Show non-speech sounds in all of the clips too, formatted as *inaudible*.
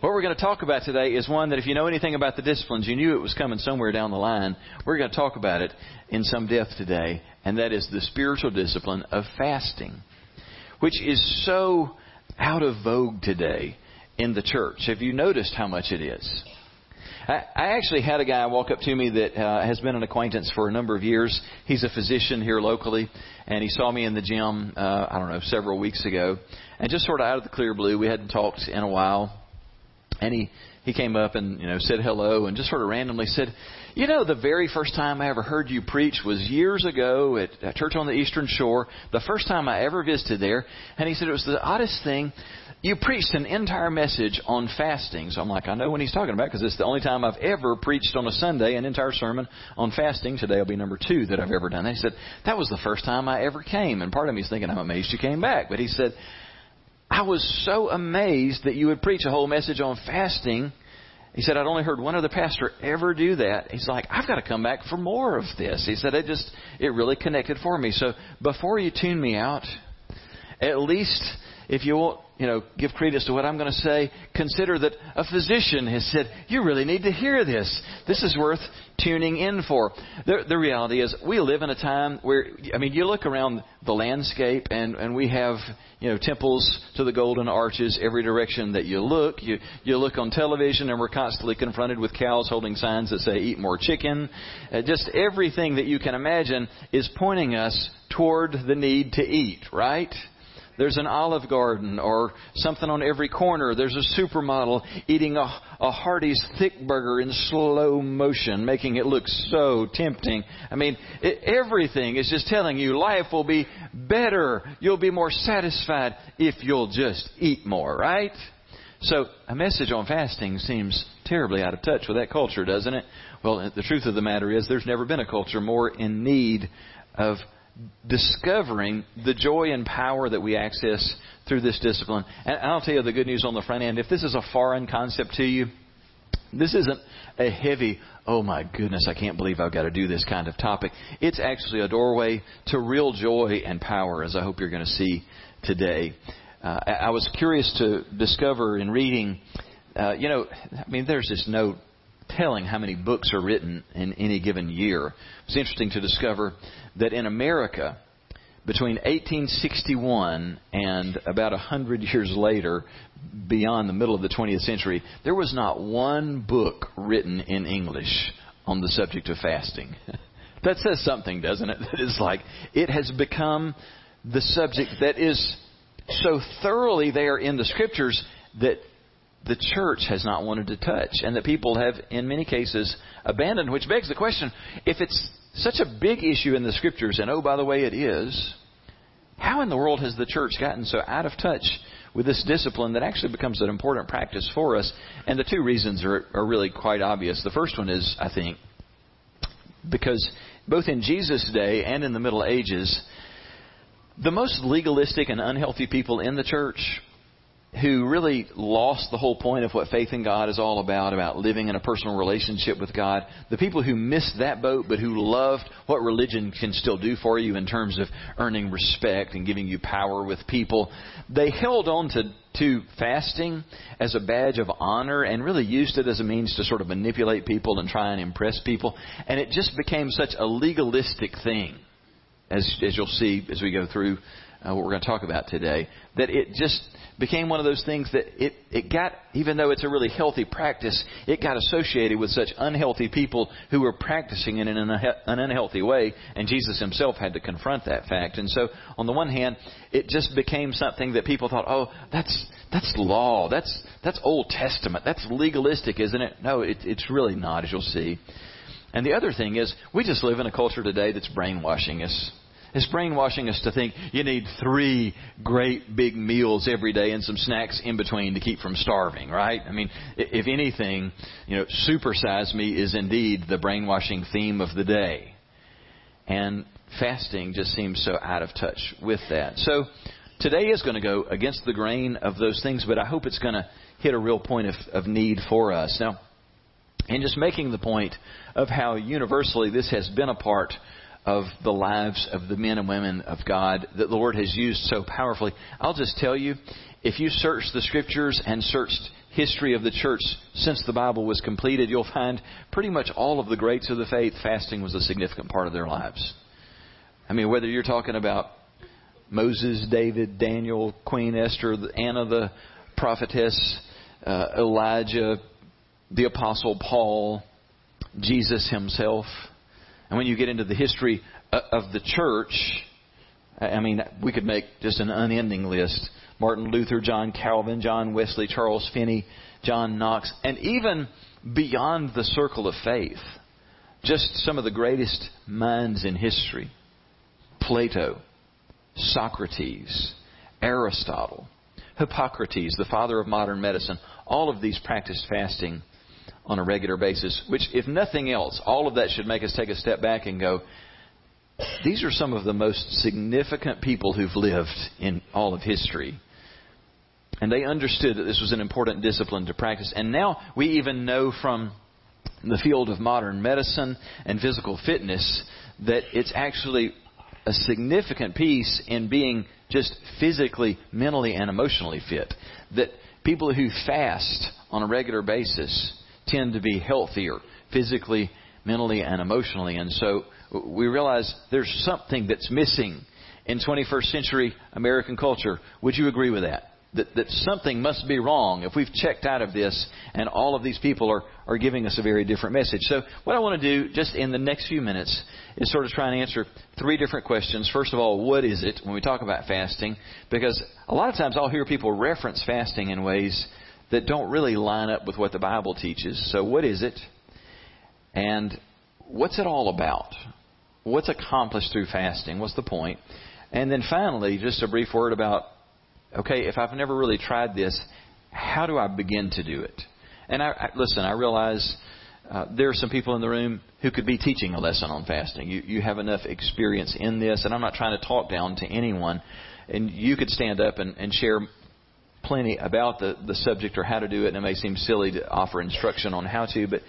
what we're going to talk about today is one that if you know anything about the disciplines, you knew it was coming somewhere down the line. We're going to talk about it in some depth today, and that is the spiritual discipline of fasting, which is so out of vogue today in the church. Have you noticed how much it is? I, I actually had a guy walk up to me that uh, has been an acquaintance for a number of years. He's a physician here locally, and he saw me in the gym, uh, I don't know, several weeks ago. And just sort of out of the clear blue, we hadn't talked in a while. And he, he came up and, you know, said hello and just sort of randomly said, you know, the very first time I ever heard you preach was years ago at a church on the Eastern Shore. The first time I ever visited there. And he said it was the oddest thing you preached an entire message on fasting. So I'm like, I know what he's talking about because it's the only time I've ever preached on a Sunday an entire sermon on fasting. Today will be number two that I've ever done. And he said, that was the first time I ever came. And part of me is thinking, I'm amazed you came back. But he said, I was so amazed that you would preach a whole message on fasting. He said, I'd only heard one other pastor ever do that. He's like, I've got to come back for more of this. He said, it just, it really connected for me. So before you tune me out, at least if you won't, you know, give credence to what I'm going to say, consider that a physician has said, you really need to hear this. This is worth tuning in for. The, the reality is we live in a time where, I mean, you look around the landscape and, and we have, you know, temples to the golden arches every direction that you look. You, you look on television and we're constantly confronted with cows holding signs that say, eat more chicken. Uh, just everything that you can imagine is pointing us toward the need to eat, right? There's an olive garden or something on every corner. There's a supermodel eating a, a Hardee's thick burger in slow motion, making it look so tempting. I mean, it, everything is just telling you life will be better. You'll be more satisfied if you'll just eat more, right? So a message on fasting seems terribly out of touch with that culture, doesn't it? Well, the truth of the matter is there's never been a culture more in need of discovering the joy and power that we access through this discipline. And I'll tell you the good news on the front end. If this is a foreign concept to you, this isn't a heavy, oh my goodness, I can't believe I've got to do this kind of topic. It's actually a doorway to real joy and power, as I hope you're going to see today. Uh, I was curious to discover in reading, uh, you know, I mean, there's this note telling how many books are written in any given year. It's interesting to discover that in America, between 1861 and about 100 years later, beyond the middle of the 20th century, there was not one book written in English on the subject of fasting. *laughs* that says something, doesn't it? *laughs* That is like, it has become the subject that is so thoroughly there in the scriptures that the church has not wanted to touch and that people have, in many cases, abandoned, which begs the question if it's such a big issue in the scriptures, and oh, by the way, it is, how in the world has the church gotten so out of touch with this discipline that actually becomes an important practice for us? And the two reasons are, are really quite obvious. The first one is, I think, because both in Jesus' day and in the Middle Ages, the most legalistic and unhealthy people in the church who really lost the whole point of what faith in God is all about, about living in a personal relationship with God. The people who missed that boat, but who loved what religion can still do for you in terms of earning respect and giving you power with people, they held on to, to fasting as a badge of honor and really used it as a means to sort of manipulate people and try and impress people. And it just became such a legalistic thing, as, as you'll see as we go through uh, what we're going to talk about today, that it just became one of those things that it, it got, even though it's a really healthy practice, it got associated with such unhealthy people who were practicing it in an, an unhealthy way, and Jesus himself had to confront that fact. And so, on the one hand, it just became something that people thought, oh, that's, that's law, that's, that's Old Testament, that's legalistic, isn't it? No, it, it's really not, as you'll see. And the other thing is, we just live in a culture today that's brainwashing us. It's brainwashing us to think you need three great big meals every day and some snacks in between to keep from starving, right? I mean, if anything, you know, supersize me is indeed the brainwashing theme of the day. And fasting just seems so out of touch with that. So today is going to go against the grain of those things, but I hope it's going to hit a real point of, of need for us. Now, in just making the point of how universally this has been a part of the lives of the men and women of God that the Lord has used so powerfully. I'll just tell you, if you search the scriptures and searched history of the church since the Bible was completed, you'll find pretty much all of the greats of the faith, fasting was a significant part of their lives. I mean, whether you're talking about Moses, David, Daniel, Queen Esther, Anna the prophetess, uh, Elijah, the Apostle Paul, Jesus himself. And when you get into the history uh, of the church, I mean, we could make just an unending list. Martin Luther, John Calvin, John Wesley, Charles Finney, John Knox, and even beyond the circle of faith, just some of the greatest minds in history. Plato, Socrates, Aristotle, Hippocrates, the father of modern medicine, all of these practiced fasting on a regular basis, which, if nothing else, all of that should make us take a step back and go, these are some of the most significant people who've lived in all of history. And they understood that this was an important discipline to practice. And now we even know from the field of modern medicine and physical fitness that it's actually a significant piece in being just physically, mentally, and emotionally fit. That people who fast on a regular basis tend to be healthier physically, mentally, and emotionally. And so we realize there's something that's missing in 21st century American culture. Would you agree with that? That, that something must be wrong if we've checked out of this and all of these people are, are giving us a very different message. So, what I want to do just in the next few minutes is sort of try and answer three different questions. First of all, what is it when we talk about fasting? Because a lot of times I'll hear people reference fasting in ways that don't really line up with what the Bible teaches. So, what is it? And what's it all about? What's accomplished through fasting? What's the point? And then finally, just a brief word about okay, if I've never really tried this, how do I begin to do it? And I, I listen, I realize uh, there are some people in the room who could be teaching a lesson on fasting. You, you have enough experience in this, and I'm not trying to talk down to anyone. And you could stand up and, and share plenty about the, the subject or how to do it, and it may seem silly to offer instruction on how to, but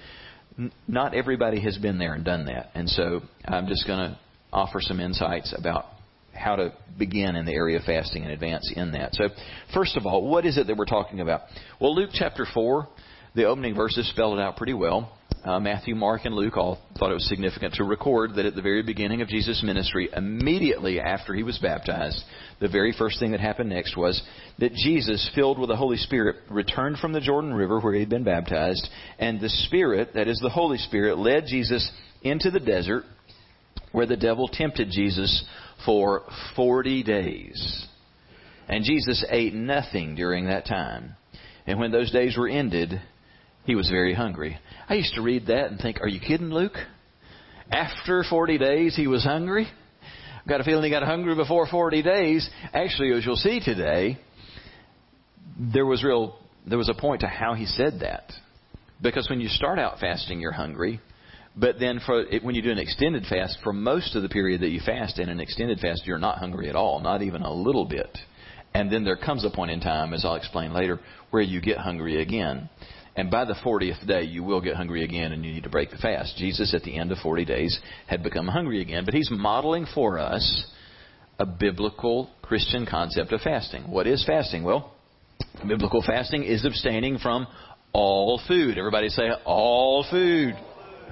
not everybody has been there and done that. And so I'm just going to offer some insights about how to begin in the area of fasting and advance in that. So, first of all, what is it that we're talking about? Well, Luke chapter 4, the opening verses spell it out pretty well. Uh, Matthew, Mark, and Luke all thought it was significant to record that at the very beginning of Jesus' ministry, immediately after he was baptized, the very first thing that happened next was that Jesus, filled with the Holy Spirit, returned from the Jordan River where he had been baptized, and the Spirit, that is the Holy Spirit, led Jesus into the desert where the devil tempted Jesus for 40 days. And Jesus ate nothing during that time. And when those days were ended, he was very hungry. I used to read that and think, are you kidding, Luke? After 40 days, he was hungry? I've got a feeling he got hungry before 40 days. Actually, as you'll see today, there was real, there was a point to how he said that. Because when you start out fasting, you're hungry. But then for when you do an extended fast, for most of the period that you fast in an extended fast, you're not hungry at all, not even a little bit. And then there comes a point in time, as I'll explain later, where you get hungry again. And by the 40th day, you will get hungry again and you need to break the fast. Jesus, at the end of 40 days, had become hungry again. But he's modeling for us a biblical Christian concept of fasting. What is fasting? Well, biblical fasting is abstaining from all food. Everybody say, all food.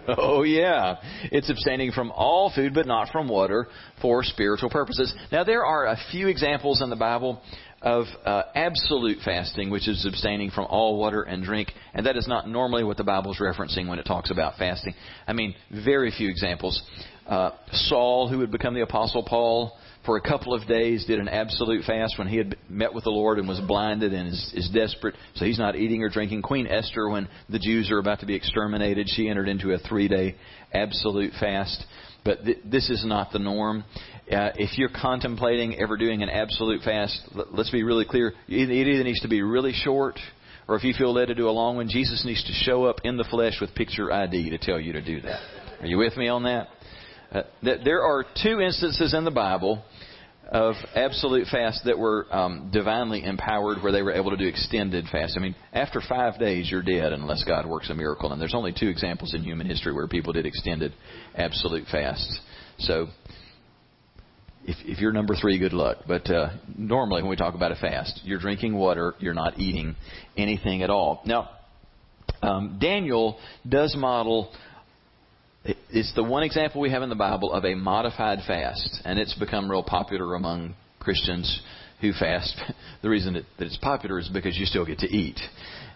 Oh, yeah. It's abstaining from all food, but not from water for spiritual purposes. Now, there are a few examples in the Bible of uh, absolute fasting, which is abstaining from all water and drink, and that is not normally what the Bible is referencing when it talks about fasting. I mean, very few examples. Uh, Saul, who would become the Apostle Paul, for a couple of days did an absolute fast when he had met with the Lord and was blinded and is, is desperate. So he's not eating or drinking. Queen Esther, when the Jews are about to be exterminated, she entered into a three day absolute fast. But th- this is not the norm. Uh, if you're contemplating ever doing an absolute fast, let's be really clear. It either needs to be really short, or if you feel led to do a long one, Jesus needs to show up in the flesh with picture ID to tell you to do that. Are you with me on that? Uh, th- there are two instances in the Bible of absolute fast that were um, divinely empowered, where they were able to do extended fast. I mean, after five days, you're dead unless God works a miracle. And there's only two examples in human history where people did extended absolute fasts. So, if, if you're number three, good luck. But uh, normally, when we talk about a fast, you're drinking water, you're not eating anything at all. Now, um, Daniel does model. It's the one example we have in the Bible of a modified fast, and it's become real popular among Christians who fast. *laughs* The reason that, it's popular is because you still get to eat,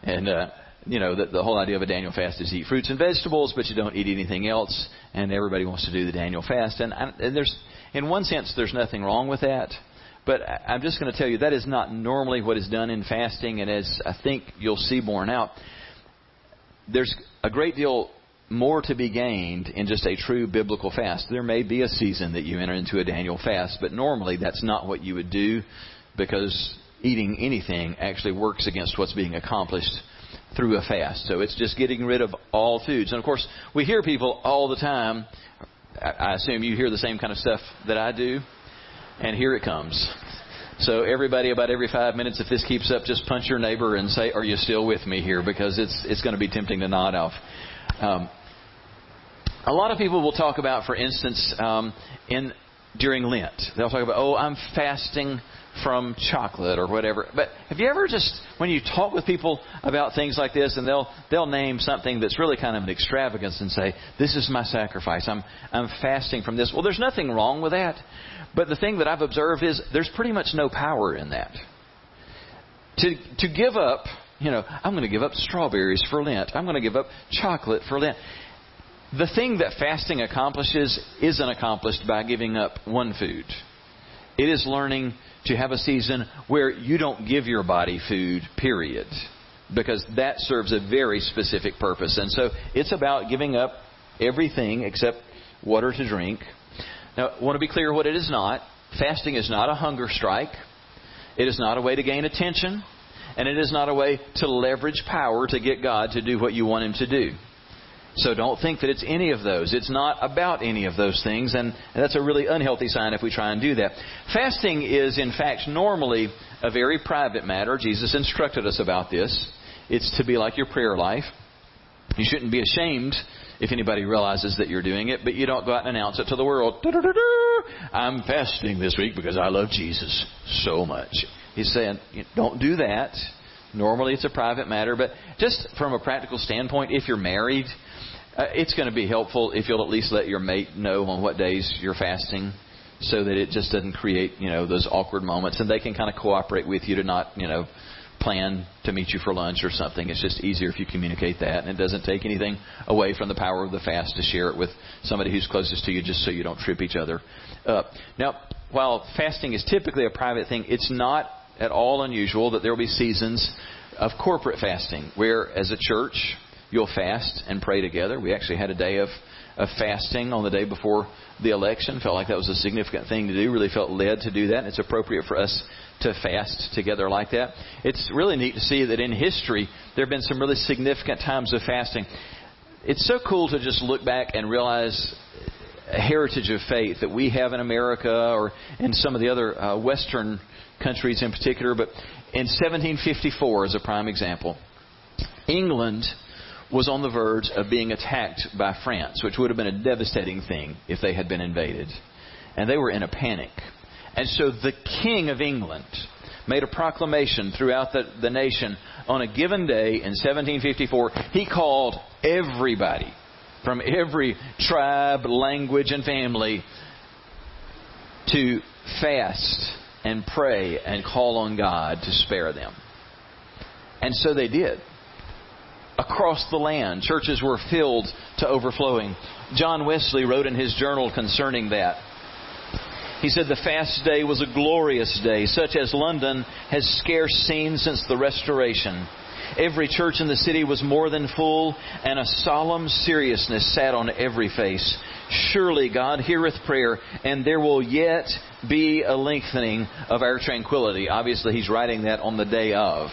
and uh, you know the, the whole idea of a Daniel fast is eat fruits and vegetables, but you don't eat anything else. And everybody wants to do the Daniel fast, and, and there's in one sense, there's nothing wrong with that. But I'm just going to tell you that is not normally what is done in fasting, and as I think you'll see borne out, there's a great deal more to be gained in just a true biblical fast. There may be a season that you enter into a Daniel fast, but normally that's not what you would do because eating anything actually works against what's being accomplished through a fast. So it's just getting rid of all foods. And of course, we hear people all the time I assume you hear the same kind of stuff that I do. And here it comes. So everybody, about every five minutes, if this keeps up, just punch your neighbor and say, "Are you still with me here?" Because it's it's going to be tempting to nod off. Um, a lot of people will talk about, for instance, um, in during Lent, they'll talk about, "Oh, I'm fasting from chocolate or whatever. But have you ever just when you talk with people about things like this and they'll they'll name something that's really kind of an extravagance and say, This is my sacrifice. I'm I'm fasting from this. Well there's nothing wrong with that. But the thing that I've observed is there's pretty much no power in that. To to give up, you know, I'm going to give up strawberries for Lent. I'm going to give up chocolate for Lent. The thing that fasting accomplishes isn't accomplished by giving up one food. It is learning to have a season where you don't give your body food, period. Because that serves a very specific purpose. And so it's about giving up everything except water to drink. Now, I want to be clear what it is not. Fasting is not a hunger strike. It is not a way to gain attention. And it is not a way to leverage power to get God to do what you want Him to do. So don't think that it's any of those. It's not about any of those things, and that's a really unhealthy sign if we try and do that. Fasting is, in fact, normally a very private matter. Jesus instructed us about this. It's to be like your prayer life. You shouldn't be ashamed if anybody realizes that you're doing it, but you don't go out and announce it to the world. I'm fasting this week because I love Jesus so much. He's saying, don't do that. Normally it's a private matter, but just from a practical standpoint, if you're married, uh, it's going to be helpful if you'll at least let your mate know on what days you're fasting so that it just doesn't create, you know, those awkward moments and they can kind of cooperate with you to not, you know, plan to meet you for lunch or something. It's just easier if you communicate that and it doesn't take anything away from the power of the fast to share it with somebody who's closest to you just so you don't trip each other up. Now, while fasting is typically a private thing, it's not at all unusual that there will be seasons of corporate fasting where as a church you'll fast and pray together. We actually had a day of, of fasting on the day before the election. Felt like that was a significant thing to do. Really felt led to do that. And it's appropriate for us to fast together like that. It's really neat to see that in history there have been some really significant times of fasting. It's so cool to just look back and realize a heritage of faith that we have in America or in some of the other uh, Western countries in particular. But in 1754, as a prime example, England was on the verge of being attacked by France, which would have been a devastating thing if they had been invaded. And they were in a panic. And so the King of England made a proclamation throughout the, the nation on a given day in 1754. He called everybody from every tribe, language, and family to fast and pray and call on God to spare them. And so they did across the land. Churches were filled to overflowing. John Wesley wrote in his journal concerning that. He said, The fast day was a glorious day, such as London has scarce seen since the Restoration. Every church in the city was more than full, and a solemn seriousness sat on every face. Surely God heareth prayer, and there will yet be a lengthening of our tranquility. Obviously, he's writing that on the day of.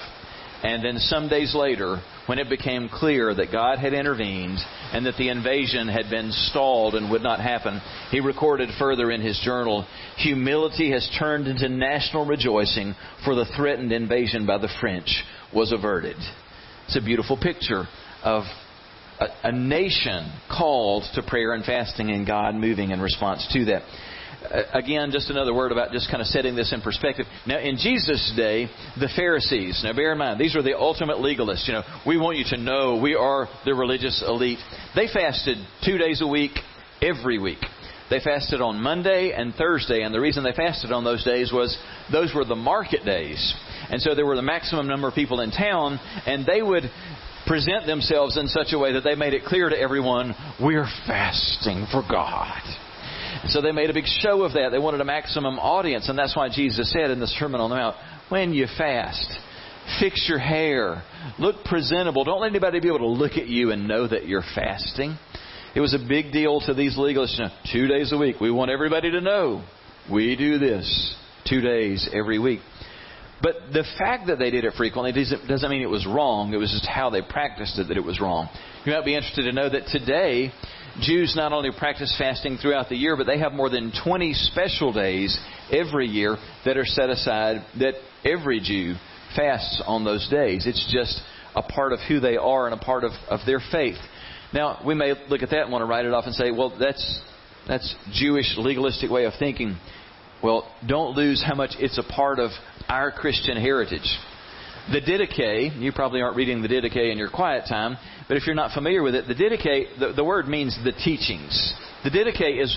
And then some days later, when it became clear that God had intervened and that the invasion had been stalled and would not happen, he recorded further in his journal Humility has turned into national rejoicing, for the threatened invasion by the French was averted. It's a beautiful picture of a, a nation called to prayer and fasting and God moving in response to that. Uh, again, just another word about just kind of setting this in perspective. Now, in Jesus' day, the Pharisees, now bear in mind, these were the ultimate legalists. You know, we want you to know we are the religious elite. They fasted two days a week, every week. They fasted on Monday and Thursday, and the reason they fasted on those days was those were the market days. And so there were the maximum number of people in town, and they would present themselves in such a way that they made it clear to everyone, we're fasting for God. So they made a big show of that. They wanted a maximum audience, and that's why Jesus said in the Sermon on the Mount, when you fast, fix your hair, look presentable. Don't let anybody be able to look at you and know that you're fasting. It was a big deal to these legalists. You know, two days a week. We want everybody to know we do this two days every week. But the fact that they did it frequently doesn't mean it was wrong. It was just how they practiced it that it was wrong. You might be interested to know that today, Jews not only practice fasting throughout the year, but they have more than 20 special days every year that are set aside that every Jew fasts on those days. It's just a part of who they are and a part of, of their faith. Now, we may look at that and want to write it off and say, well, that's, that's Jewish legalistic way of thinking. Well, don't lose how much it's a part of our Christian heritage. The Didache, you probably aren't reading the Didache in your quiet time, but if you're not familiar with it, the Didache, the, the word means the teachings. The Didache is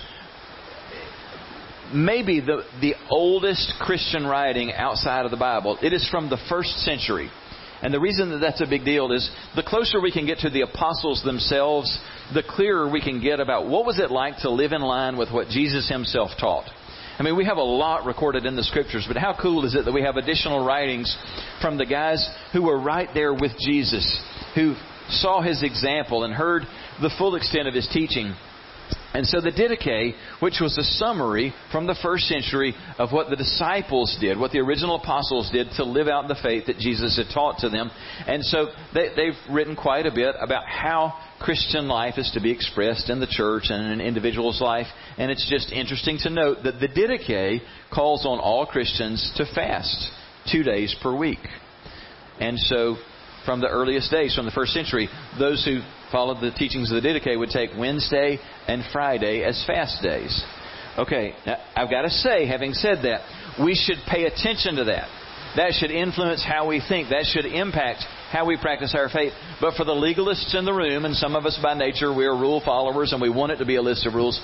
maybe the, the oldest Christian writing outside of the Bible. It is from the first century. And the reason that that's a big deal is the closer we can get to the apostles themselves, the clearer we can get about what was it like to live in line with what Jesus himself taught. I mean, we have a lot recorded in the scriptures, but how cool is it that we have additional writings from the guys who were right there with Jesus, who saw his example and heard the full extent of his teaching and so the Didache, which was a summary from the first century of what the disciples did, what the original apostles did to live out the faith that Jesus had taught to them. And so they, they've written quite a bit about how Christian life is to be expressed in the church and in an individual's life. And it's just interesting to note that the Didache calls on all Christians to fast two days per week. And so from the earliest days, from the first century, those who followed the teachings of the Didache would take Wednesday and Friday as fast days. Okay, now I've got to say, having said that, we should pay attention to that. That should influence how we think. That should impact how we practice our faith. But for the legalists in the room, and some of us by nature, we're rule followers and we want it to be a list of rules.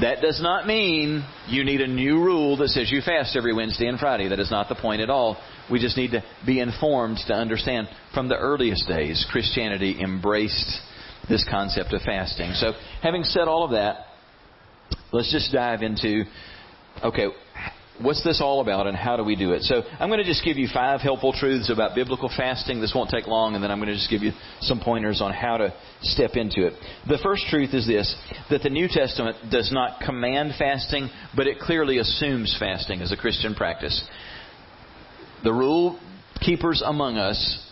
That does not mean you need a new rule that says you fast every Wednesday and Friday. That is not the point at all. We just need to be informed to understand from the earliest days, Christianity embraced this concept of fasting. So, having said all of that, let's just dive into okay, what's this all about and how do we do it? So I'm going to just give you five helpful truths about biblical fasting. This won't take long, and then I'm going to just give you some pointers on how to step into it. The first truth is this that the New Testament does not command fasting, but it clearly assumes fasting as a Christian practice. The rule keepers among us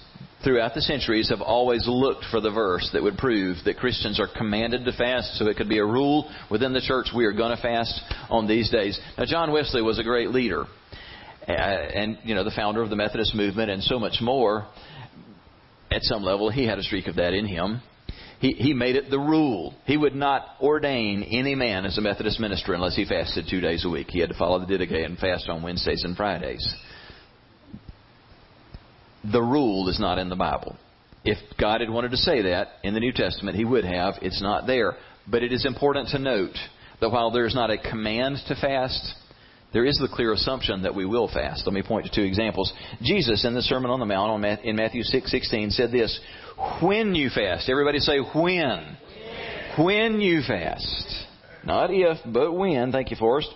throughout the centuries have always looked for the verse that would prove that Christians are commanded to fast. So it could be a rule within the church we are going to fast on these days. Now, John Wesley was a great leader, uh, and you know the founder of the Methodist movement, and so much more. At some level, he had a streak of that in him. He, he made it the rule. He would not ordain any man as a Methodist minister unless he fasted two days a week. He had to follow the Didache and fast on Wednesdays and Fridays the rule is not in the Bible. If God had wanted to say that in the New Testament, He would have. It's not there. But it is important to note that while there is not a command to fast, there is the clear assumption that we will fast. Let me point to two examples. Jesus, in the Sermon on the Mount in Matthew 6 16, said this When you fast, everybody say when. When you fast. Not if, but when. Thank you, Forrest.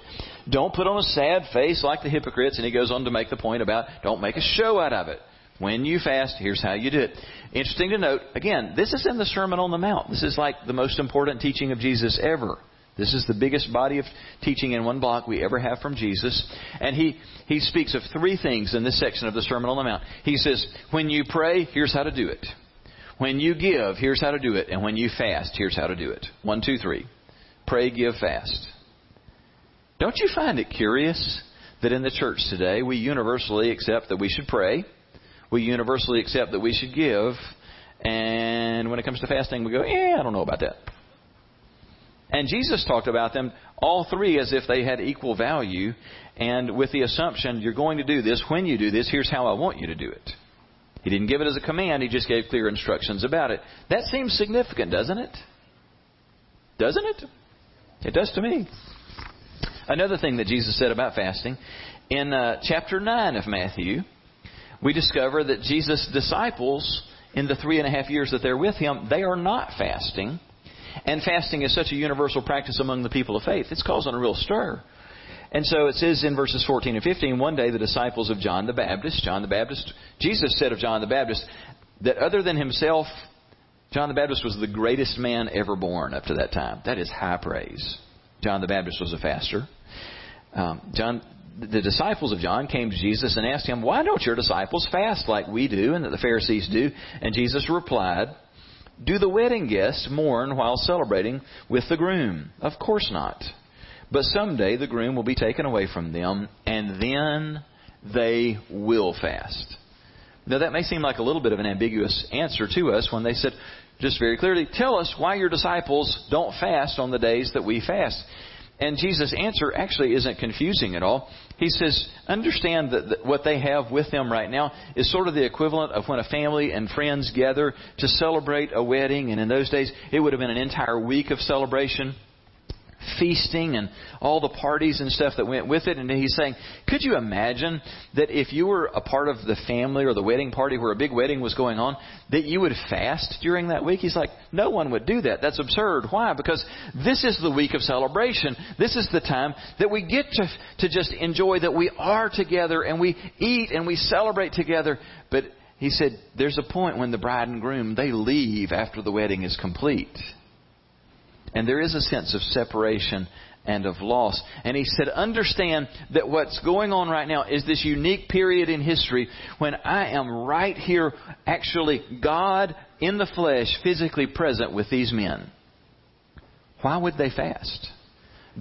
Don't put on a sad face like the hypocrites. And he goes on to make the point about don't make a show out of it. When you fast, here's how you do it. Interesting to note, again, this is in the Sermon on the Mount. This is like the most important teaching of Jesus ever. This is the biggest body of teaching in one block we ever have from Jesus. And he, he speaks of three things in this section of the Sermon on the Mount. He says, when you pray, here's how to do it. When you give, here's how to do it. And when you fast, here's how to do it. One, two, three. Pray, give, fast. Don't you find it curious that in the church today we universally accept that we should pray? We universally accept that we should give. And when it comes to fasting, we go, yeah, I don't know about that. And Jesus talked about them all three as if they had equal value, and with the assumption you're going to do this. When you do this, here's how I want you to do it. He didn't give it as a command, he just gave clear instructions about it. That seems significant, doesn't it? Doesn't it? It does to me. Another thing that Jesus said about fasting, in uh, chapter 9 of Matthew, we discover that Jesus' disciples, in the three and a half years that they're with him, they are not fasting. And fasting is such a universal practice among the people of faith, it's causing a real stir. And so it says in verses 14 and 15, one day the disciples of John the Baptist, John the Baptist, Jesus said of John the Baptist that other than himself, John the Baptist was the greatest man ever born up to that time. That is high praise. John the Baptist was a faster. Um, John, the disciples of John came to Jesus and asked him, Why don't your disciples fast like we do and that the Pharisees do? And Jesus replied, Do the wedding guests mourn while celebrating with the groom? Of course not. But someday the groom will be taken away from them, and then they will fast. Now, that may seem like a little bit of an ambiguous answer to us when they said, just very clearly, tell us why your disciples don't fast on the days that we fast. And Jesus' answer actually isn't confusing at all. He says, understand that what they have with them right now is sort of the equivalent of when a family and friends gather to celebrate a wedding. And in those days, it would have been an entire week of celebration feasting and all the parties and stuff that went with it. And he's saying, could you imagine that if you were a part of the family or the wedding party where a big wedding was going on, that you would fast during that week? He's like, no one would do that. That's absurd. Why? Because this is the week of celebration. This is the time that we get to, to just enjoy that we are together and we eat and we celebrate together. But he said, there's a point when the bride and groom, they leave after the wedding is complete. And there is a sense of separation and of loss. And he said, understand that what's going on right now is this unique period in history when I am right here, actually, God in the flesh, physically present with these men. Why would they fast?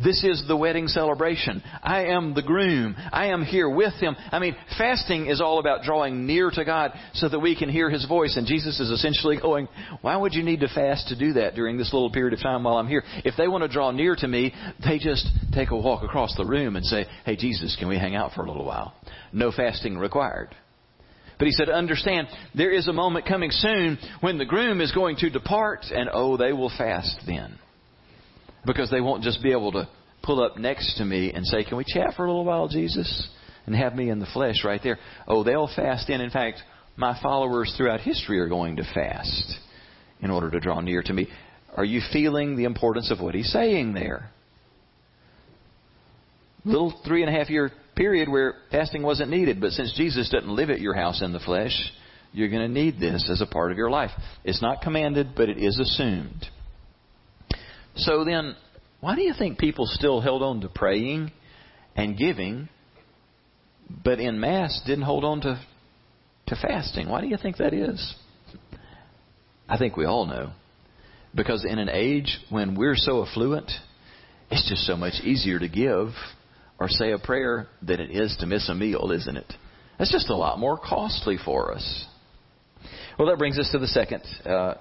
This is the wedding celebration. I am the groom. I am here with him. I mean, fasting is all about drawing near to God so that we can hear his voice. And Jesus is essentially *laughs* going, why would you need to fast to do that during this little period of time while I'm here? If they want to draw near to me, they just take a walk across the room and say, hey, Jesus, can we hang out for a little while? No fasting required. But he said, understand, there is a moment coming soon when the groom is going to depart, and oh, they will fast then because they won't just be able to pull up next to me and say, Can we chat for a little while, Jesus? And have me in the flesh right there. Oh, they'll fast in. In fact, my followers throughout history are going to fast in order to draw near to me. Are you feeling the importance of what he's saying there? Little three and a half year period where fasting wasn't needed, but since Jesus doesn't live at your house in the flesh, you're going to need this as a part of your life. It's not commanded, but it is assumed. So then, why do you think people still held on to praying and giving, but in Mass didn't hold on to, to fasting? Why do you think that is? I think we all know. Because in an age when we're so affluent, it's just so much easier to give or say a prayer than it is to miss a meal, isn't it? That's just a lot more costly for us. Well, that brings us to the second uh,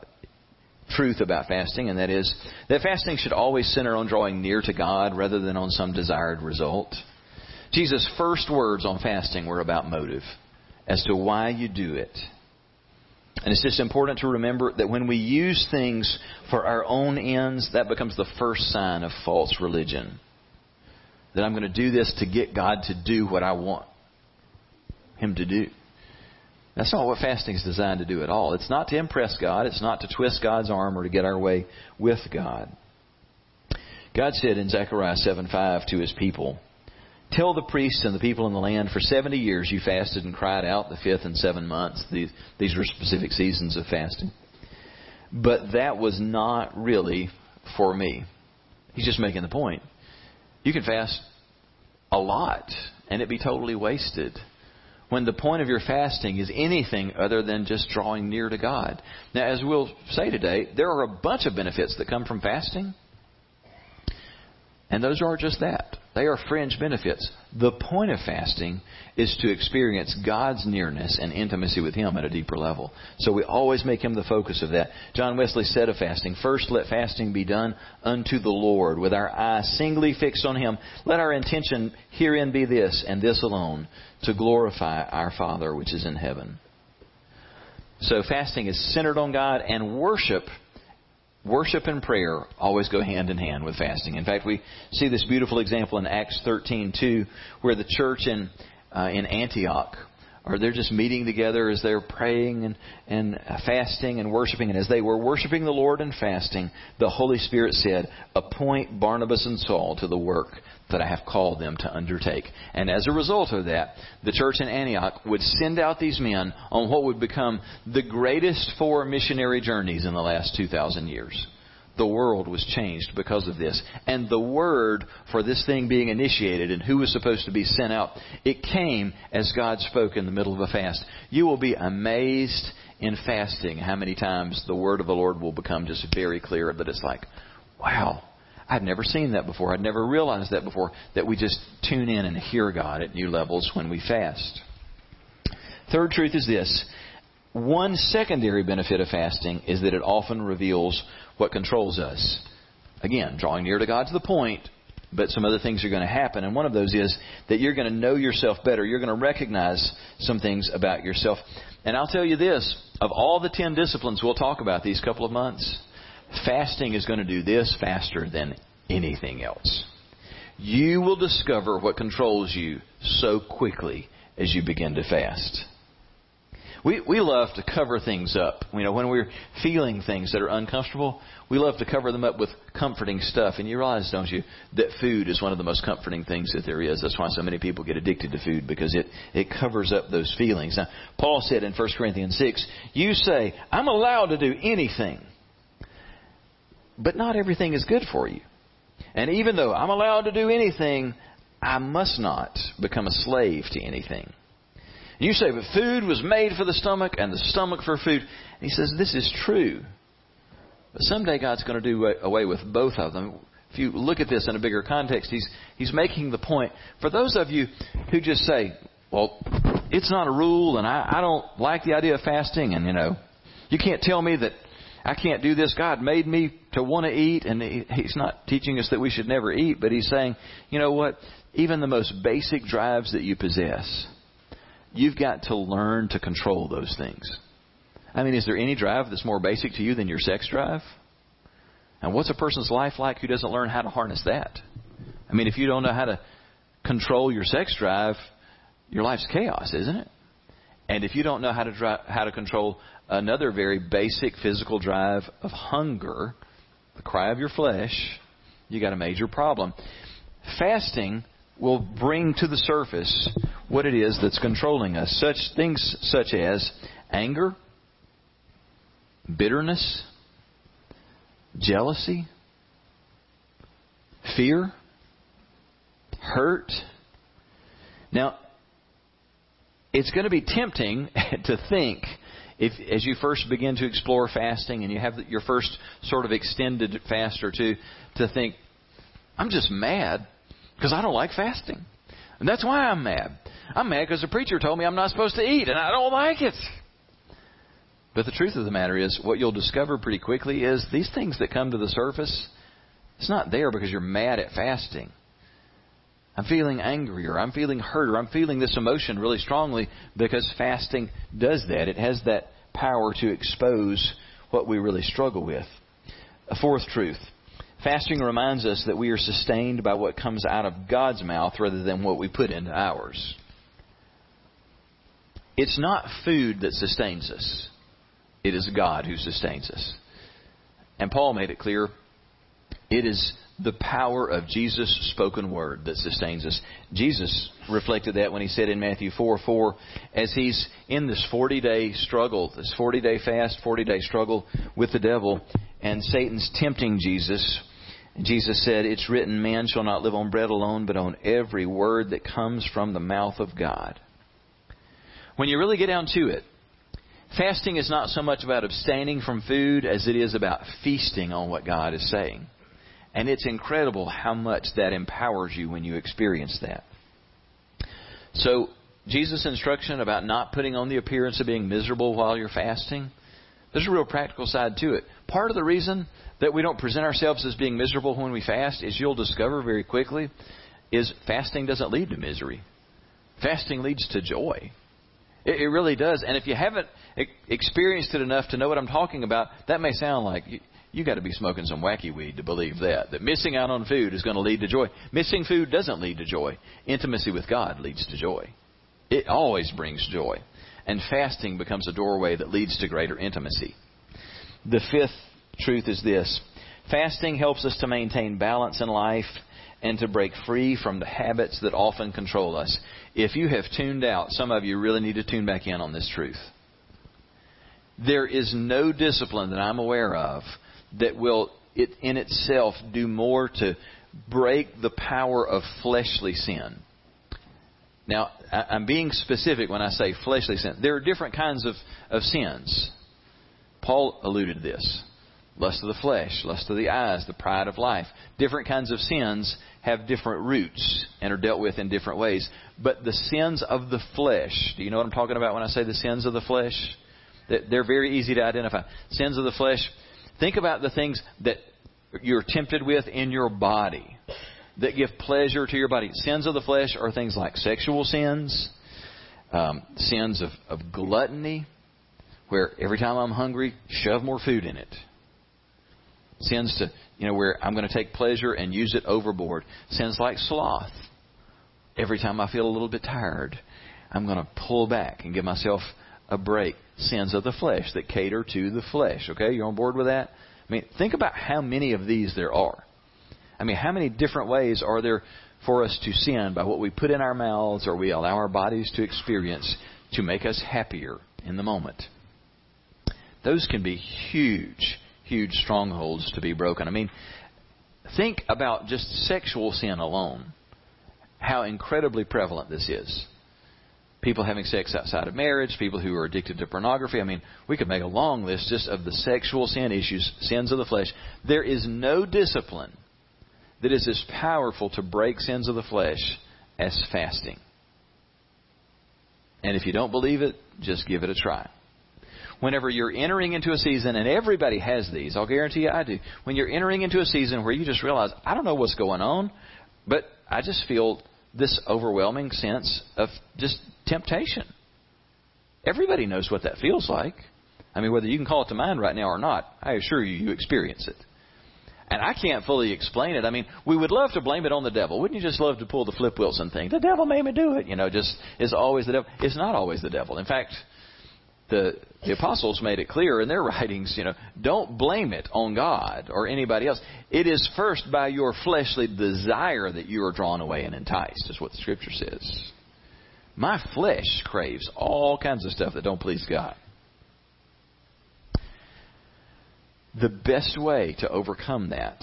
truth about fasting, and that is that fasting should always center on drawing near to God rather than on some desired result. Jesus' first words on fasting were about motive, as to why you do it. And it's just important to remember that when we use things for our own ends, that becomes the first sign of false religion. That I'm going to do this to get God to do what I want Him to do. That's not what fasting is designed to do at all. It's not to impress God. It's not to twist God's arm or to get our way with God. God said in Zechariah 7:5 to his people, Tell the priests and the people in the land, for 70 years you fasted and cried out the fifth and seven months. These, these were specific seasons of fasting. But that was not really for me. He's just making the point. You can fast a lot and it be totally wasted when the point of your fasting is anything other than just drawing near to God. Now, as we'll say today, there are a bunch of benefits that come from fasting, and those are just that. They are fringe benefits. The point of fasting is to experience God's nearness and intimacy with Him at a deeper level. So we always make Him the focus of that. John Wesley said of fasting, First let fasting be done unto the Lord, with our eyes singly fixed on Him. Let our intention herein be this, and this alone, to glorify our Father which is in heaven. So fasting is centered on God, and worship worship and prayer always go hand in hand with fasting. In fact, we see this beautiful example in Acts 13:2, where the church in uh, in Antioch or they're just meeting together as they're praying and, and fasting and worshiping. And as they were worshiping the Lord and fasting, the Holy Spirit said, Appoint Barnabas and Saul to the work that I have called them to undertake. And as a result of that, the church in Antioch would send out these men on what would become the greatest four missionary journeys in the last 2,000 years the world was changed because of this. And the word for this thing being initiated and who was supposed to be sent out, it came as God spoke in the middle of a fast. You will be amazed in fasting how many times the word of the Lord will become just very clear that it's like, wow, I'd never seen that before. I'd never realized that before, that we just tune in and hear God at new levels when we fast. Third truth is this. One secondary benefit of fasting is that it often reveals what controls us. Again, drawing near to God to the point, but some other things are going to happen. And one of those is that you're going to know yourself better. You're going to recognize some things about yourself. And I'll tell you this of all the 10 disciplines we'll talk about these couple of months, fasting is going to do this faster than anything else. You will discover what controls you so quickly as you begin to fast. We, we love to cover things up. You know, when we're feeling things that are uncomfortable, we love to cover them up with comforting stuff. And you realize, don't you, that food is one of the most comforting things that there is. That's why so many people get addicted to food because it, it covers up those feelings. Now, Paul said in 1 Corinthians 6, you say, I'm allowed to do anything, but not everything is good for you. And even though I'm allowed to do anything, I must not become a slave to anything. You say, but food was made for the stomach and the stomach for food. And he says, this is true. But someday God's going to do away with both of them. If you look at this in a bigger context, he's, he's making the point. For those of you who just say, well, it's not a rule and I, I don't like the idea of fasting and, you know, you can't tell me that I can't do this. God made me to want to eat, and He's not teaching us that we should never eat, but He's saying, you know what? Even the most basic drives that you possess, You've got to learn to control those things. I mean, is there any drive that's more basic to you than your sex drive? And what's a person's life like who doesn't learn how to harness that? I mean, if you don't know how to control your sex drive, your life's chaos, isn't it? And if you don't know how to drive, how to control another very basic physical drive of hunger, the cry of your flesh, you got a major problem. Fasting will bring to the surface what it is that's controlling us. Such things such as anger, bitterness, jealousy, fear, hurt. Now, it's going to be tempting *laughs* to think if as you first begin to explore fasting and you have your first sort of extended fast or two to think I'm just mad because I don't like fasting. And that's why I'm mad. I'm mad because the preacher told me I'm not supposed to eat, and I don't like it. But the truth of the matter is, what you'll discover pretty quickly is these things that come to the surface, it's not there because you're mad at fasting. I'm feeling angry or I'm feeling hurt or I'm feeling this emotion really strongly because fasting does that. It has that power to expose what we really struggle with. A fourth truth Fasting reminds us that we are sustained by what comes out of God's mouth rather than what we put into ours. It's not food that sustains us, it is God who sustains us. And Paul made it clear it is the power of Jesus' spoken word that sustains us. Jesus reflected that when he said in Matthew 4 4, as he's in this 40 day struggle, this 40 day fast, 40 day struggle with the devil, and Satan's tempting Jesus. Jesus said, It's written, man shall not live on bread alone, but on every word that comes from the mouth of God. When you really get down to it, fasting is not so much about abstaining from food as it is about feasting on what God is saying. And it's incredible how much that empowers you when you experience that. So, Jesus' instruction about not putting on the appearance of being miserable while you're fasting, there's a real practical side to it. Part of the reason that we don't present ourselves as being miserable when we fast is you'll discover very quickly is fasting doesn't lead to misery. Fasting leads to joy. It, it really does. And if you haven't experienced it enough to know what I'm talking about, that may sound like you, you got to be smoking some wacky weed to believe that. That missing out on food is going to lead to joy. Missing food doesn't lead to joy. Intimacy with God leads to joy. It always brings joy. And fasting becomes a doorway that leads to greater intimacy. The fifth truth is this fasting helps us to maintain balance in life and to break free from the habits that often control us. If you have tuned out, some of you really need to tune back in on this truth. There is no discipline that I'm aware of that will it in itself do more to break the power of fleshly sin. Now, I'm being specific when I say fleshly sin. There are different kinds of, of sins. Paul alluded to this lust of the flesh, lust of the eyes, the pride of life. Different kinds of sins have different roots and are dealt with in different ways. But the sins of the flesh, do you know what I'm talking about when I say the sins of the flesh? They're very easy to identify. Sins of the flesh, think about the things that you're tempted with in your body that give pleasure to your body. Sins of the flesh are things like sexual sins, um, sins of, of gluttony, where every time I'm hungry, shove more food in it. Sins to, you know, where I'm going to take pleasure and use it overboard. Sins like sloth. Every time I feel a little bit tired, I'm going to pull back and give myself a break. Sins of the flesh that cater to the flesh. Okay, you're on board with that? I mean, think about how many of these there are. I mean, how many different ways are there for us to sin by what we put in our mouths or we allow our bodies to experience to make us happier in the moment? Those can be huge, huge strongholds to be broken. I mean, think about just sexual sin alone, how incredibly prevalent this is. People having sex outside of marriage, people who are addicted to pornography. I mean, we could make a long list just of the sexual sin issues, sins of the flesh. There is no discipline that is as powerful to break sins of the flesh as fasting. And if you don't believe it, just give it a try. Whenever you're entering into a season, and everybody has these, I'll guarantee you I do. When you're entering into a season where you just realize, I don't know what's going on, but I just feel this overwhelming sense of just temptation. Everybody knows what that feels like. I mean, whether you can call it to mind right now or not, I assure you, you experience it. And I can't fully explain it. I mean, we would love to blame it on the devil. Wouldn't you just love to pull the Flip Wilson thing? The devil made me do it. You know, just it's always the devil. It's not always the devil. In fact, the the apostles made it clear in their *laughs* writings, you know, don't blame it on God or anybody else. It is first by your fleshly desire that you are drawn away and enticed, is what the scripture says. My flesh craves all kinds of stuff that don't please God. The best way to overcome that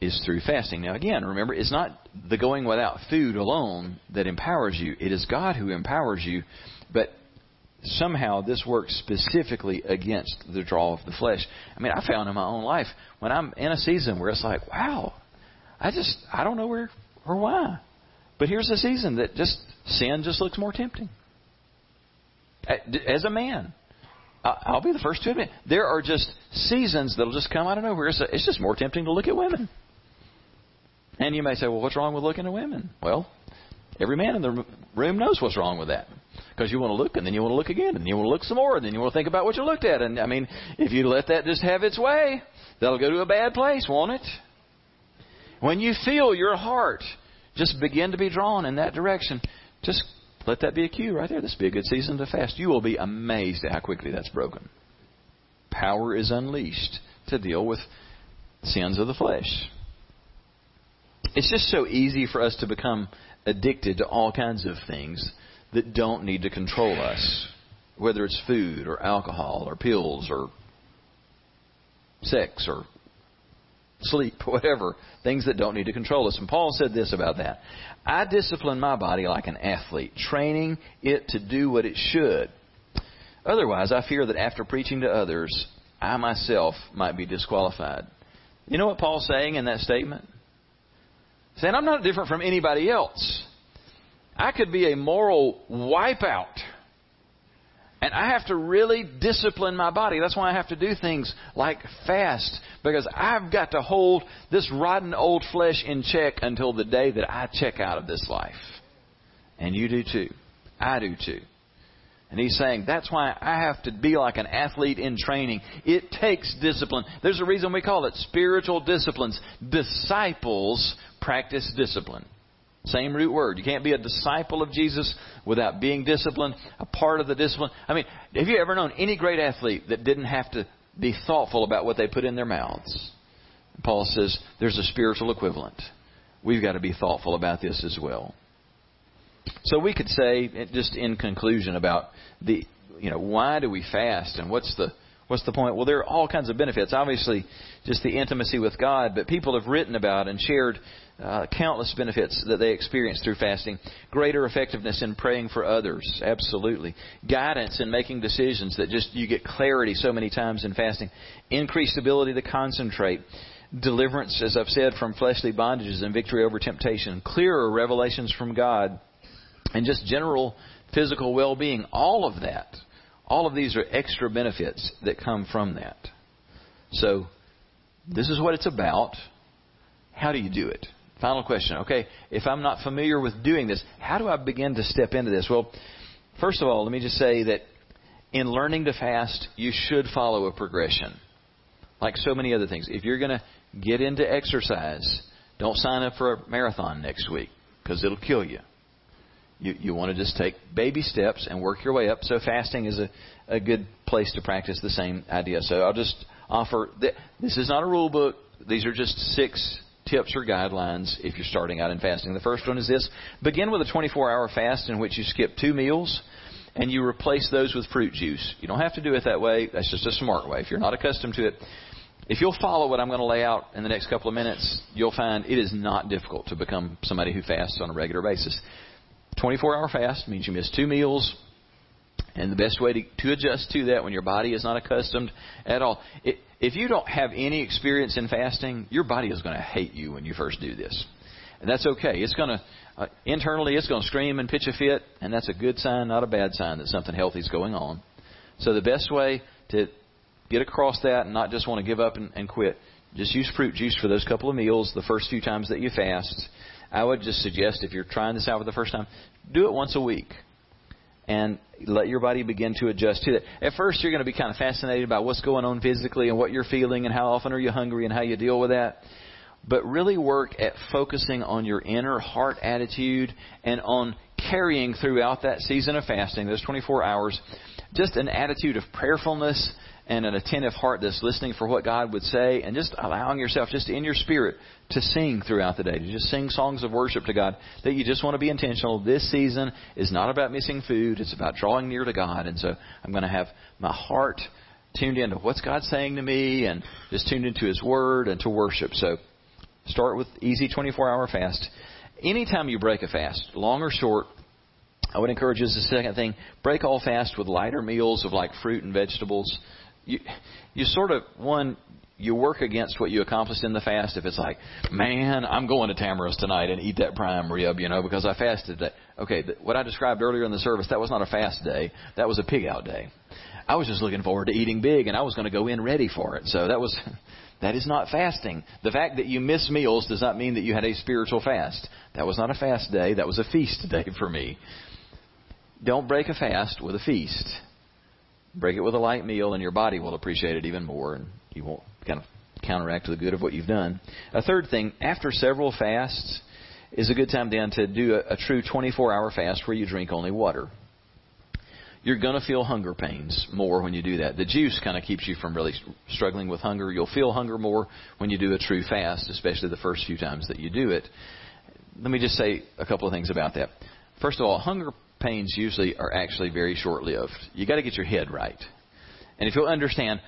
is through fasting. Now, again, remember, it's not the going without food alone that empowers you, it is God who empowers you. But somehow this works specifically against the draw of the flesh. I mean, I found in my own life when I'm in a season where it's like, wow, I just, I don't know where or why. But here's a season that just, sin just looks more tempting. As a man, I'll be the first to admit there are just seasons that'll just come out of nowhere. It's just more tempting to look at women. And you may say, well, what's wrong with looking at women? Well, every man in the room knows what's wrong with that. Because you want to look, and then you want to look again, and you want to look some more, and then you want to think about what you looked at. And I mean, if you let that just have its way, that'll go to a bad place, won't it? When you feel your heart just begin to be drawn in that direction, just let that be a cue right there. This be a good season to fast. You will be amazed at how quickly that's broken. Power is unleashed to deal with sins of the flesh. It's just so easy for us to become addicted to all kinds of things that don't need to control us, whether it's food or alcohol or pills or sex or sleep, *laughs* whatever, things that don't need to control us. And Paul said this about that. I discipline my body like an athlete, training it to do what it should. Otherwise, I fear that after preaching to others, I myself might be disqualified. You know what Paul's saying in that statement? saying, I'm not different from anybody else. I could be a moral wipeout. And I have to really discipline my body. That's why I have to do things like fast. Because I've got to hold this rotten old flesh in check until the day that I check out of this life. And you do too. I do too. And he's saying that's why I have to be like an athlete in training. It takes discipline. There's a reason we call it spiritual disciplines. Disciples practice discipline. Same root word. You can't be a disciple of Jesus without being disciplined, a part of the discipline. I mean, have you ever known any great athlete that didn't have to be thoughtful about what they put in their mouths? Paul says there's a spiritual equivalent. We've got to be thoughtful about this as well. So we could say, just in conclusion, about the, you know, why do we fast and what's the What's the point? Well, there are all kinds of benefits. Obviously, just the intimacy with God, but people have written about and shared uh, countless benefits that they experience through fasting. Greater effectiveness in praying for others, absolutely. Guidance in making decisions that just you get clarity so many times in fasting. Increased ability to concentrate. Deliverance, as I've said, from fleshly bondages and victory over temptation. Clearer revelations from God. And just general physical well being. All of that all of these are extra benefits that come from that. So, this is what it's about. How do you do it? Final question. Okay, if I'm not familiar with doing this, how do I begin to step into this? Well, first of all, let me just say that in learning to fast, you should follow a progression. Like so many other things. If you're going to get into exercise, don't sign up for a marathon next week because it'll kill you. You, you want to just take baby steps and work your way up. So fasting is a, a good place to practice the same idea. So I'll just offer th- this is not a rule book. These are just six tips or guidelines if you're starting out in fasting. The first one is this begin with a 24 hour fast in which you skip two meals and you replace those with fruit juice. You don't have to do it that way. That's just a smart way. If you're not accustomed to it, if you'll follow what I'm going to lay out in the next couple of minutes, you'll find it is not difficult to become somebody who fasts on a regular basis. 24 hour fast means you miss two meals. And the best way to, to adjust to that when your body is not accustomed at all. It, if you don't have any experience in fasting, your body is going to hate you when you first do this. And that's okay. It's going to, uh, internally, it's going to scream and pitch a fit. And that's a good sign, not a bad sign that something healthy is going on. So the best way to get across that and not just want to give up and, and quit, just use fruit juice for those couple of meals the first few times that you fast I would just suggest if you're trying this out for the first time, do it once a week and let your body begin to adjust to it. At first, you're going to be kind of fascinated by what's going on physically and what you're feeling and how often are you hungry and how you deal with that. But really work at focusing on your inner heart attitude and on carrying throughout that season of fasting, those 24 hours, just an attitude of prayerfulness and an attentive heart that's listening for what God would say and just allowing yourself just in your spirit to sing throughout the day, to just sing songs of worship to God, that you just want to be intentional. This season is not about missing food, it's about drawing near to God. And so I'm going to have my heart tuned into what's God saying to me and just tuned into His Word and to worship. So start with easy 24 hour fast. Anytime you break a fast, long or short, I would encourage you as a second thing, break all fast with lighter meals of like fruit and vegetables you you sort of one you work against what you accomplished in the fast if it's like, man, I'm going to Tamara's tonight and eat that prime rib, you know, because I fasted today. Okay, what I described earlier in the service, that was not a fast day. That was a pig out day. I was just looking forward to eating big and I was going to go in ready for it. So that was, *laughs* that is not fasting. The fact that you miss meals does not mean that you had a spiritual fast. That was not a fast day. That was a feast day *laughs* for me. Don't break a fast with a feast. Break it with a light meal, and your body will appreciate it even more, and you won't kind of counteract the good of what you've done. A third thing, after several fasts, is a good time then to do a, a true 24 hour fast where you drink only water. You're going to feel hunger pains more when you do that. The juice kind of keeps you from really struggling with hunger. You'll feel hunger more when you do a true fast, especially the first few times that you do it. Let me just say a couple of things about that. First of all, hunger pains usually are actually very short lived. You got to get your head right. And if you'll understand,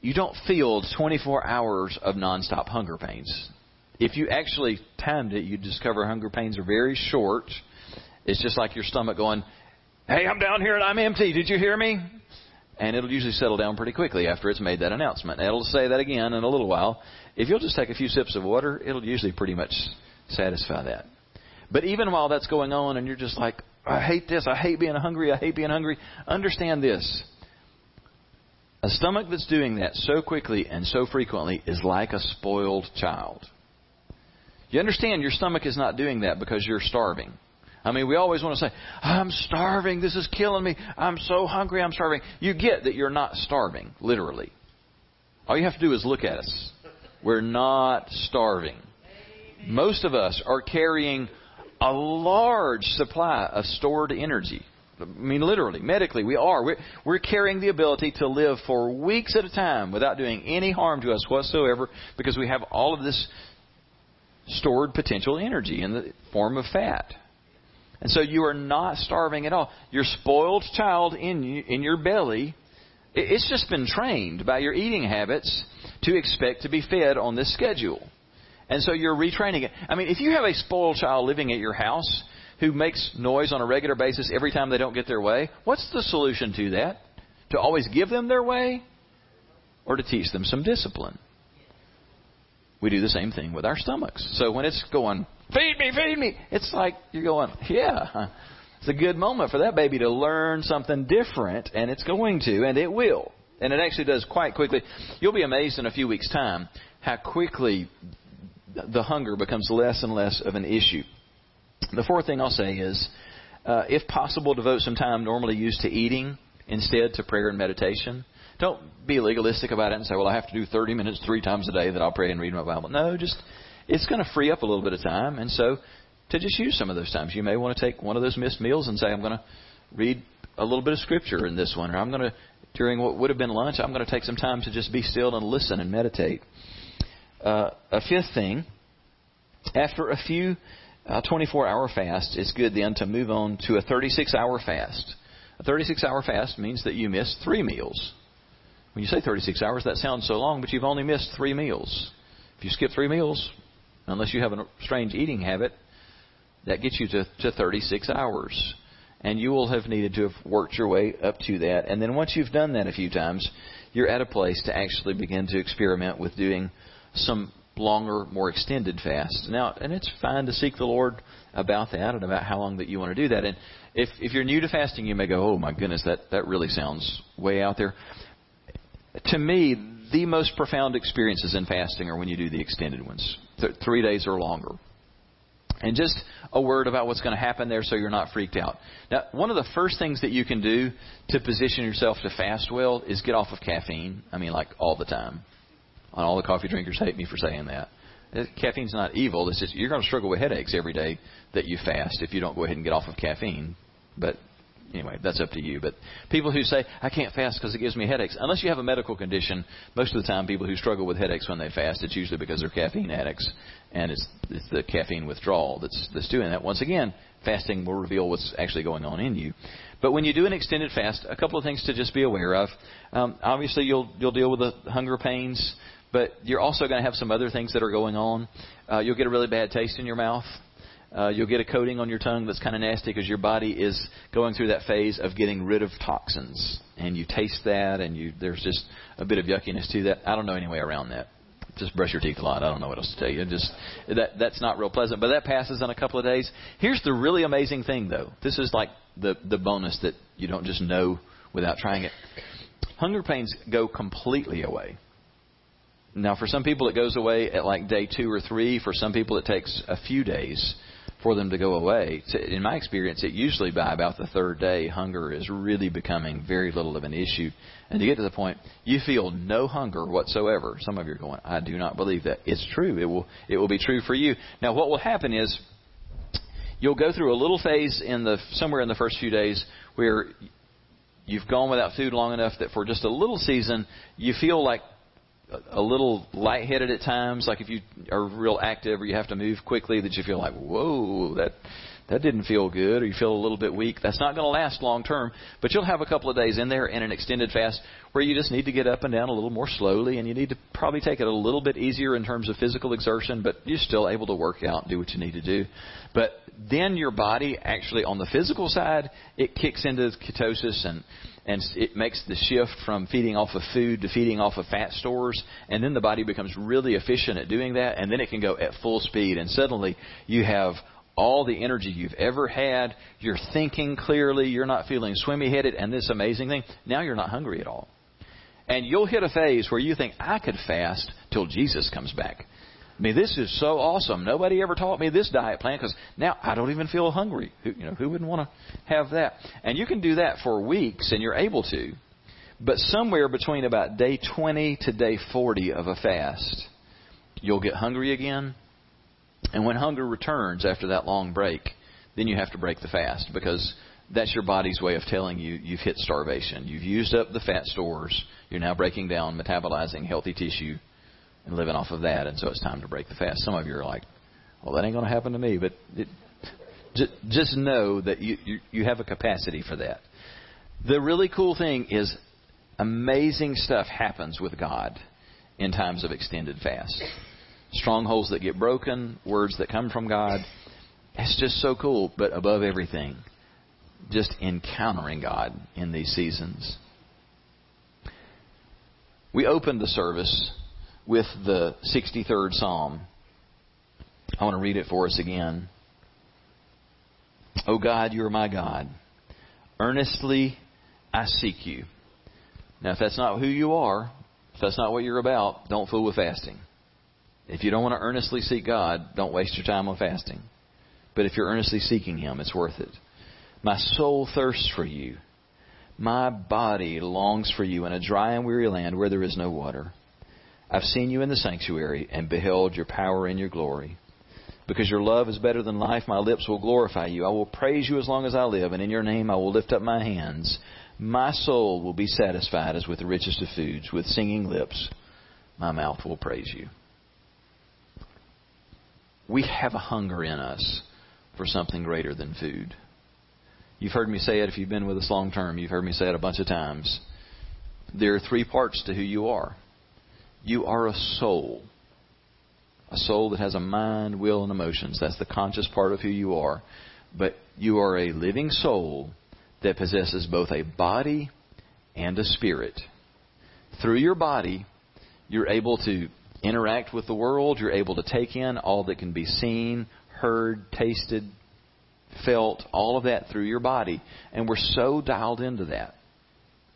you don't feel 24 hours of nonstop hunger pains. If you actually timed it, you discover hunger pains are very short. It's just like your stomach going, Hey, I'm down here and I'm empty. Did you hear me? And it'll usually settle down pretty quickly after it's made that announcement. It'll say that again in a little while. If you'll just take a few sips of water, it'll usually pretty much satisfy that. But even while that's going on and you're just like, I hate this, I hate being hungry, I hate being hungry, understand this. A stomach that's doing that so quickly and so frequently is like a spoiled child. You understand your stomach is not doing that because you're starving. I mean, we always want to say, I'm starving, this is killing me, I'm so hungry, I'm starving. You get that you're not starving, literally. All you have to do is look at us. We're not starving. Most of us are carrying a large supply of stored energy. I mean, literally, medically, we are. We're, we're carrying the ability to live for weeks at a time without doing any harm to us whatsoever because we have all of this stored potential energy in the form of fat. And so you are not starving at all. Your spoiled child in you, in your belly, it's just been trained by your eating habits to expect to be fed on this schedule. And so you're retraining it. I mean, if you have a spoiled child living at your house who makes noise on a regular basis every time they don't get their way, what's the solution to that? To always give them their way or to teach them some discipline? We do the same thing with our stomachs. So when it's going, feed me, feed me, it's like you're going, yeah. It's a good moment for that baby to learn something different, and it's going to, and it will. And it actually does quite quickly. You'll be amazed in a few weeks' time how quickly the hunger becomes less and less of an issue. The fourth thing I'll say is, uh, if possible, devote some time normally used to eating instead to prayer and meditation. Don't be legalistic about it and say, well, I have to do 30 minutes three times a day that I'll pray and read my Bible. No, just, it's going to free up a little bit of time. And so, to just use some of those times. You may want to take one of those missed meals and say, I'm going to read a little bit of scripture in this one, or I'm going to, during what would have been lunch, I'm going to take some time to just be still and listen and meditate. Uh, a fifth thing, after a few uh, 24 hour fasts, it's good then to move on to a 36 hour fast. A 36 hour fast means that you miss three meals. When you say 36 hours, that sounds so long, but you've only missed three meals. If you skip three meals, unless you have a strange eating habit, that gets you to, to 36 hours. And you will have needed to have worked your way up to that. And then once you've done that a few times, you're at a place to actually begin to experiment with doing some longer, more extended fasts. Now, and it's fine to seek the Lord about that and about how long that you want to do that. And if if you're new to fasting, you may go, "Oh my goodness, that that really sounds way out there." to me, the most profound experiences in fasting are when you do the extended ones, th- three days or longer. And just a word about what's going to happen there so you're not freaked out. Now, one of the first things that you can do to position yourself to fast well is get off of caffeine. I mean, like all the time. And all the coffee drinkers hate me for saying that. Uh, caffeine's not evil. It's just you're going to struggle with headaches every day that you fast if you don't go ahead and get off of caffeine. But anyway, that's up to you. But people who say, I can't fast because it gives me headaches, unless you have a medical condition, most of the time people who struggle with headaches when they fast, it's usually because they're caffeine addicts. And it's, it's the caffeine withdrawal that's, that's doing that. Once again, fasting will reveal what's actually going on in you. But when you do an extended fast, a couple of things to just be aware of. Um, obviously, you'll, you'll deal with the hunger pains, but you're also going to have some other things that are going on. Uh, you'll get a really bad taste in your mouth. Uh, you'll get a coating on your tongue that's kind of nasty because your body is going through that phase of getting rid of toxins, and you taste that, and you there's just a bit of yuckiness to that. I don't know any way around that. Just brush your teeth a lot. I don't know what else to tell you. Just that that's not real pleasant, but that passes in a couple of days. Here's the really amazing thing, though. This is like the the bonus that you don't just know without trying it. Hunger pains go completely away. Now, for some people, it goes away at like day two or three. For some people, it takes a few days for them to go away. In my experience, it usually by about the third day, hunger is really becoming very little of an issue. And you get to the point you feel no hunger whatsoever. Some of you are going, I do not believe that. It's true. It will it will be true for you. Now what will happen is you'll go through a little phase in the somewhere in the first few days where you've gone without food long enough that for just a little season you feel like a little lightheaded at times, like if you are real active or you have to move quickly, that you feel like, whoa, that that didn't feel good, or you feel a little bit weak. That's not going to last long term, but you'll have a couple of days in there in an extended fast where you just need to get up and down a little more slowly, and you need to probably take it a little bit easier in terms of physical exertion, but you're still able to work out and do what you need to do. But then your body actually, on the physical side, it kicks into ketosis and and it makes the shift from feeding off of food to feeding off of fat stores, and then the body becomes really efficient at doing that, and then it can go at full speed, and suddenly you have all the energy you've ever had. You're thinking clearly. You're not feeling swimmy headed. And this amazing thing, now you're not hungry at all. And you'll hit a phase where you think, I could fast till Jesus comes back. I mean, this is so awesome. Nobody ever taught me this diet plan because now I don't even feel hungry. Who, you know, who wouldn't want to have that? And you can do that for weeks, and you're able to. But somewhere between about day 20 to day 40 of a fast, you'll get hungry again. And when hunger returns after that long break, then you have to break the fast because that's your body's way of telling you you've hit starvation. You've used up the fat stores. You're now breaking down, metabolizing healthy tissue and living off of that. And so it's time to break the fast. Some of you are like, well, that ain't going to happen to me. But it, just, just know that you, you, you have a capacity for that. The really cool thing is amazing stuff happens with God in times of extended fast. Strongholds that get broken, words that come from God. It's just so cool. But above everything, just encountering God in these seasons. We opened the service with the 63rd Psalm. I want to read it for us again. O oh God, you are my God. Earnestly I seek you. Now, if that's not who you are, if that's not what you're about, don't fool with fasting. If you don't want to earnestly seek God, don't waste your time on fasting. But if you're earnestly seeking Him, it's worth it. My soul thirsts for you. My body longs for you in a dry and weary land where there is no water. I've seen you in the sanctuary and beheld your power and your glory. Because your love is better than life, my lips will glorify you. I will praise you as long as I live, and in your name I will lift up my hands. My soul will be satisfied as with the richest of foods. With singing lips, my mouth will praise you. We have a hunger in us for something greater than food. You've heard me say it if you've been with us long term. You've heard me say it a bunch of times. There are three parts to who you are. You are a soul. A soul that has a mind, will, and emotions. That's the conscious part of who you are. But you are a living soul that possesses both a body and a spirit. Through your body, you're able to interact with the world. You're able to take in all that can be seen, heard, tasted, felt, all of that through your body. And we're so dialed into that.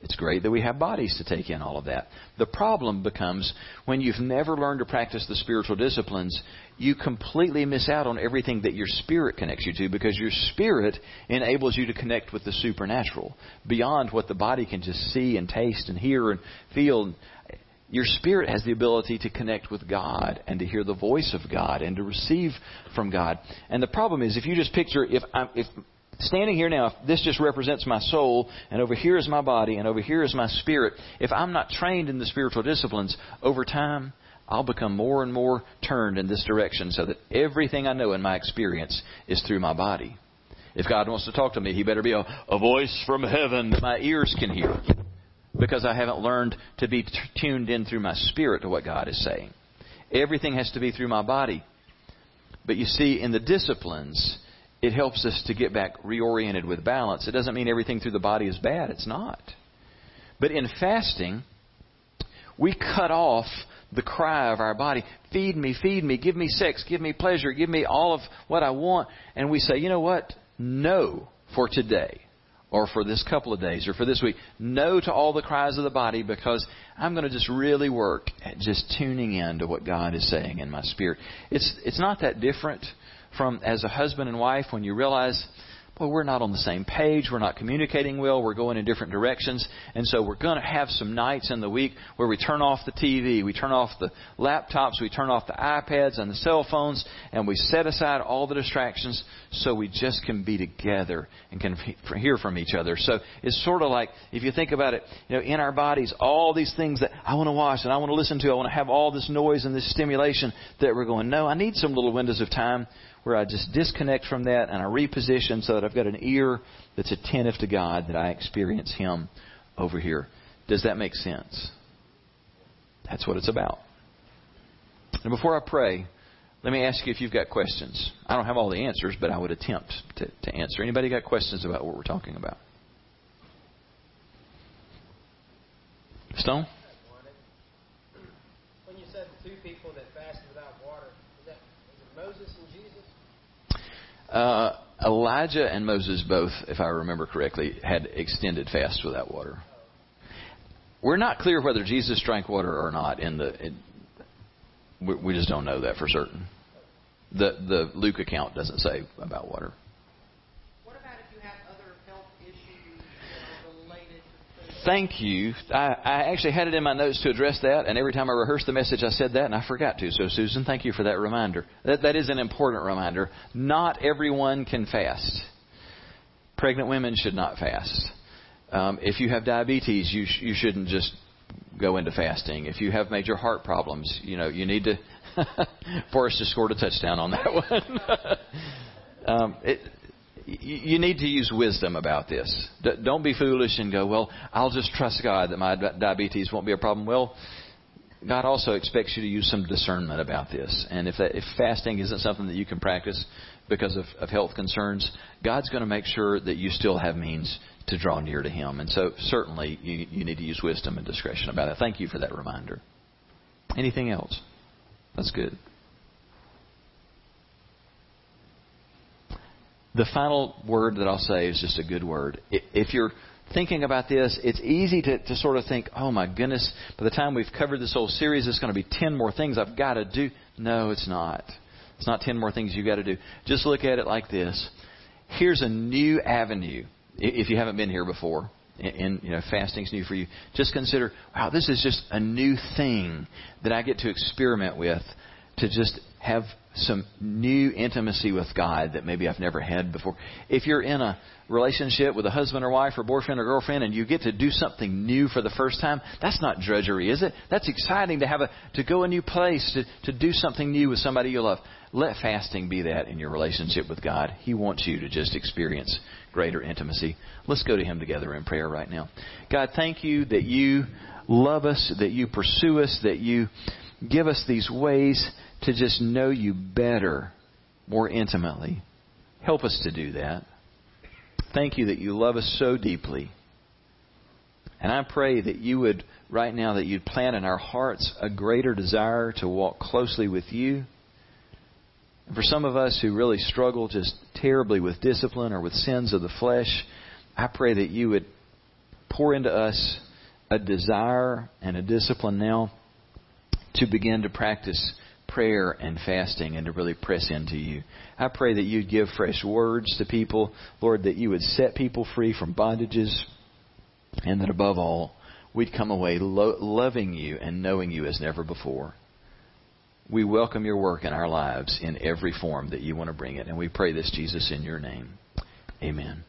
It's great that we have bodies to take in all of that. The problem becomes when you've never learned to practice the spiritual disciplines, you completely miss out on everything that your spirit connects you to because your spirit enables you to connect with the supernatural beyond what the body can just see and taste and hear and feel. Your spirit has the ability to connect with God and to hear the voice of God and to receive from God. And the problem is, if you just picture, if I'm, if standing here now, if this just represents my soul, and over here is my body, and over here is my spirit, if I'm not trained in the spiritual disciplines, over time, I'll become more and more turned in this direction so that everything I know in my experience is through my body. If God wants to talk to me, He better be a, a voice from heaven that my ears can hear. Because I haven't learned to be t- tuned in through my spirit to what God is saying. Everything has to be through my body. But you see, in the disciplines, it helps us to get back reoriented with balance. It doesn't mean everything through the body is bad. It's not. But in fasting, we cut off the cry of our body feed me, feed me, give me sex, give me pleasure, give me all of what I want. And we say, you know what? No for today, or for this couple of days, or for this week. No to all the cries of the body because I'm going to just really work at just tuning in to what God is saying in my spirit. It's, it's not that different from as a husband and wife when you realize well, we're not on the same page. We're not communicating well. We're going in different directions. And so we're going to have some nights in the week where we turn off the TV, we turn off the laptops, we turn off the iPads and the cell phones, and we set aside all the distractions so we just can be together and can hear from each other. So it's sort of like, if you think about it, you know, in our bodies, all these things that I want to watch and I want to listen to, I want to have all this noise and this stimulation that we're going, no, I need some little windows of time where I just disconnect from that and I reposition so that I've got an ear that's attentive to God, that I experience Him over here. Does that make sense? That's what it's about. And before I pray, let me ask you if you've got questions. I don't have all the answers, but I would attempt to, to answer. Anybody got questions about what we're talking about? Stone? When you said the two people that fasted without water, is that is it Moses and? Uh, Elijah and Moses both, if I remember correctly, had extended fasts without water. We're not clear whether Jesus drank water or not. In the, it, we, we just don't know that for certain. The the Luke account doesn't say about water. What about if you have other health issues that are related to food? Thank you. I, I actually had it in my notes to address that, and every time I rehearsed the message, I said that, and I forgot to. So, Susan, thank you for that reminder. That, that is an important reminder. Not everyone can fast. Pregnant women should not fast. Um, if you have diabetes, you sh- you shouldn't just go into fasting. If you have major heart problems, you know you need to. *laughs* Forrest just scored a touchdown on that *laughs* one. um, it, you need to use wisdom about this. Don't be foolish and go, well, I'll just trust God that my diabetes won't be a problem. Well, God also expects you to use some discernment about this. And if, that, if fasting isn't something that you can practice because of, of health concerns, God's going to make sure that you still have means to draw near to Him. And so certainly you, you need to use wisdom and discretion about it. Thank you for that reminder. Anything else? That's good. The final word that I'll say is just a good word. If you're thinking about this, it's easy to, to sort of think, oh my goodness, by the time we've covered this whole series, it's going to be 10 more things I've got to do. No, it's not. It's not 10 more things you've got to do. Just look at it like this. Here's a new avenue, if you haven't been here before, and you know fasting's new for you. Just consider, wow, this is just a new thing that I get to experiment with to just have some new intimacy with God that maybe I've never had before. If you're in a relationship with a husband or wife or boyfriend or girlfriend and you get to do something new for the first time, that's not drudgery, is it? That's exciting to have a to go a new place, to, to do something new with somebody you love. Let fasting be that in your relationship with God. He wants you to just experience greater intimacy. Let's go to him together in prayer right now. God, thank you that you love us, that you pursue us, that you give us these ways to just know you better, more intimately. Help us to do that. Thank you that you love us so deeply. And I pray that you would, right now, that you'd plant in our hearts a greater desire to walk closely with you. And for some of us who really struggle just terribly with discipline or with sins of the flesh, I pray that you would pour into us a desire and a discipline now to begin to practice prayer and fasting and to really press into you. I pray that you'd give fresh words to people, Lord, that you would set people free from bondages, and that above all, we'd come away lo- loving you and knowing you as never before. We welcome your work in our lives in every form that you want to bring it, and we pray this, Jesus, in your name. Amen.